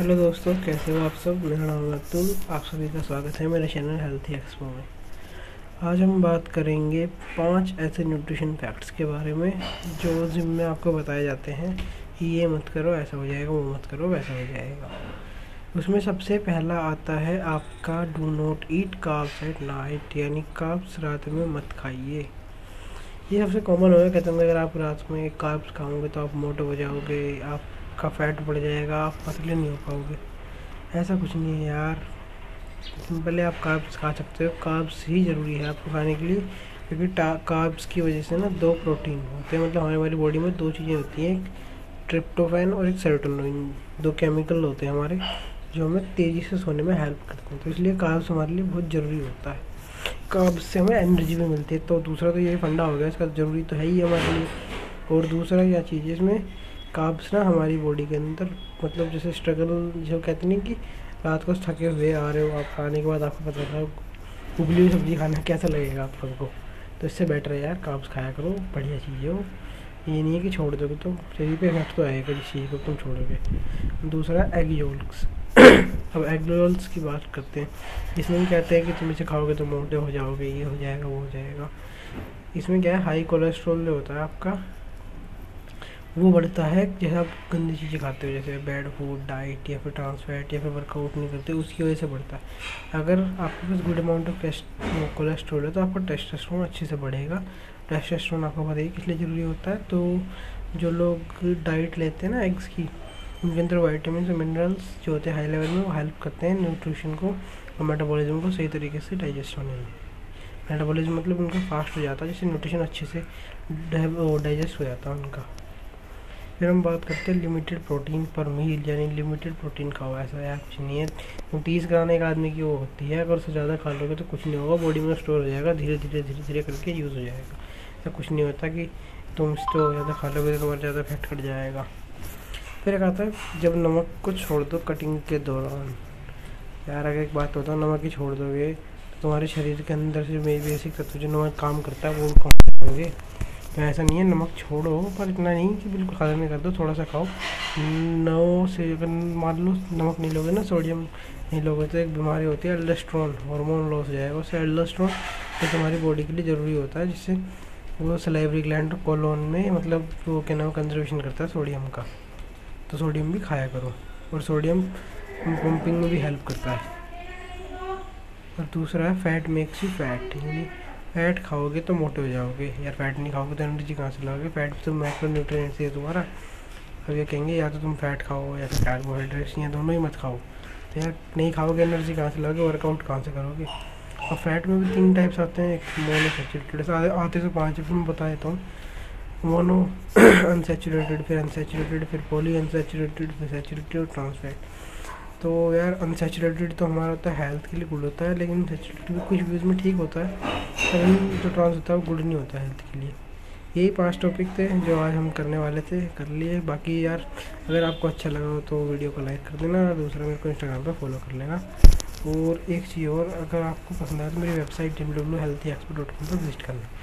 Hello दोस्तों, कैसे हो आप सब? नाम अब्दुल आप सभी का स्वागत है मेरे चैनल हेल्थी एक्सपो में। आज हम बात करेंगे पाँच ऐसे न्यूट्रिशन फैक्ट्स के बारे में, जो जिम में आपको बताए जाते हैं कि ये मत करो, ऐसा हो जाएगा, वो मत करो, वैसा हो जाएगा। उसमें सबसे पहला आता है आपका do not eat carbs at night यानी काब्स रात में मत खाइए। ये सबसे कॉमन होगा, कहते हैं अगर आप रात में काब्स खाओगे तो आप मोटे हो जाओगे, आप आपका फैट बढ़ जाएगा, आप पतले नहीं हो पाओगे। ऐसा कुछ नहीं है यार। पहले आप काब्स खा सकते हो। काब्स ही ज़रूरी है आपको खाने के लिए, क्योंकि काब्स की वजह से ना दो प्रोटीन होते हैं। मतलब हमारी बॉडी में दो चीज़ें होती हैं, एक ट्रिप्टोफैन और एक सेरोटोनिन दो केमिकल होते हैं हमारे, जो हमें तेज़ी से सोने में हेल्प करते हैं। तो इसलिए कार्ब्स हमारे लिए बहुत ज़रूरी होता है। काब्स से हमें एनर्जी भी मिलती है। तो दूसरा तो यही फंडा हो गया, इसका ज़रूरी तो है ही हमारे लिए। और दूसरा क्या चीज़ है, इसमें काब्स ना हमारी बॉडी के अंदर मतलब जैसे स्ट्रगल जो कहते नहीं कि रात को थके हुए आ रहे हो, आप खाने के बाद आपको पता था उबली हुई सब्ज़ी खाना कैसा लगेगा आप सबको। तो इससे बेटर है यार काब्स खाया करो, बढ़िया चीज़ है वो। ये नहीं है कि छोड़ दोगे तो शरीर पे इफ़ेक्ट तो आएगा जिस चीज़ को, तुम छोड़ोगे। दूसरा एग योल्स अब एग योल्स की बात करते हैं। इसमें कहते हैं कि तुम इसे खाओगे तो मोटे हो जाओगे, ये हो जाएगा, वो हो जाएगा। इसमें क्या है हाई कोलेस्ट्रॉल जो होता है आपका वो बढ़ता है जैसे आप गंदी चीज़ें खाते हो, जैसे बैड फ़ूड डाइट या फिर ट्रांसफैट या फिर वर्कआउट नहीं करते, उसकी वजह से बढ़ता है। अगर आपके पास गुड अमाउंट ऑफ़ कोलेस्ट्रॉल है तो आपका टेस्टोस्टेरोन अच्छे से बढ़ेगा। टेस्टोस्टेरोन आपको ही किस लिए ज़रूरी होता है? तो जो लोग डाइट लेते हैं ना एग्स की, उनके अंदर वाइटामिन और मिनरल्स जो होते हैं हाई लेवल में, वो हेल्प करते हैं न्यूट्रिशन को और मेटाबॉलिज्म को सही तरीके से डाइजेस्ट होने में। मेटाबॉलिज्म मतलब उनका फास्ट हो जाता है, जिससे न्यूट्रिशन अच्छे से डाइजेस्ट हो जाता है उनका। फिर हम बात करते हैं लिमिटेड प्रोटीन पर मील यानी लिमिटेड प्रोटीन खाओ, ऐसा यार कुछ नहीं है। तीस ग्राम एक आदमी की वो होती है, अगर उससे ज़्यादा खा लोगे तो कुछ नहीं होगा बॉडी में स्टोर हो जाएगा, धीरे धीरे धीरे धीरे करके यूज़ हो जाएगा। ऐसा कुछ नहीं होता कि तुम स्टोर ज़्यादा खा लोगे तो तुम्हारा ज़्यादा फैट कट जाएगा। फिर एक आता है, जब नमक को छोड़ दो कटिंग के दौरान। यार, अगर एक बात होता है नमक ही छोड़ दोगे तो तुम्हारे शरीर के अंदर से बेसिक तत्व जो नमक काम करता है, वो कम करोगे? तो ऐसा नहीं है, नमक छोड़ो, पर इतना नहीं कि बिल्कुल ख़त्म नहीं कर दो थोड़ा सा खाओ। नौ से अगर मान लो नमक नहीं लोगे ना, सोडियम नहीं लोगे तो एक बीमारी होती है एल्डोस्ट्रॉन हार्मोन लॉस हो जाएगा उससे एल्डोस्ट्रॉन तो तुम्हारी बॉडी के लिए ज़रूरी होता है, जिससे वो सलाइवरी ग्लैंड कोलोन में मतलब वो क्या नाम कंजर्वेशन करता है सोडियम का। तो सोडियम भी खाया करो, और सोडियम पंपिंग में भी हेल्प करता है। और दूसरा है फैट मेक्स यू फैट यानी फैट खाओगे तो मोटे हो जाओगे। यार फैट नहीं खाओगे तो एनर्जी कहाँ से लाओगे? फैट तो मैक्रो न्यूट्रिएंट्स है तुम्हारा। अब ये कहेंगे, या तो तुम फैट खाओ या फिर कार्बोहाइड्रेट्स या दोनों ही मत खाओ। तो यार नहीं खाओगे एनर्जी कहाँ से लाओगे? वर्कआउट कहाँ से करोगे? और फैट में भी तीन टाइप्स आते हैं, एक मोनो सेचुरेटेड आते से पाँच फिर मैं बता देता हूँ। मोनो अनसेचुरेटेड फिर अनसेचुरेटेड फिर पोली अनसेचुरेटेड फिर सेचुरेटेड और ट्रांसफैट तो यार अनसेचुरेटेड तो हमारा होता है हेल्थ के लिए गुड होता है, लेकिन सेचुरेटेड भी कुछ व्यूज़ में ठीक होता है, लेकिन जो ट्रांस होता है वो गुड नहीं होता हेल्थ के लिए। यही पाँच टॉपिक थे जो आज हम करने वाले थे, कर लिए। बाकी यार, अगर आपको अच्छा लगा हो तो वीडियो को लाइक कर देना, और दूसरा मेरे को इंस्टाग्राम पर फॉलो कर लेना। और एक चीज़ और, अगर आपको पसंद आए तो मेरी website W W healthy expert dot com पर विज़िट करना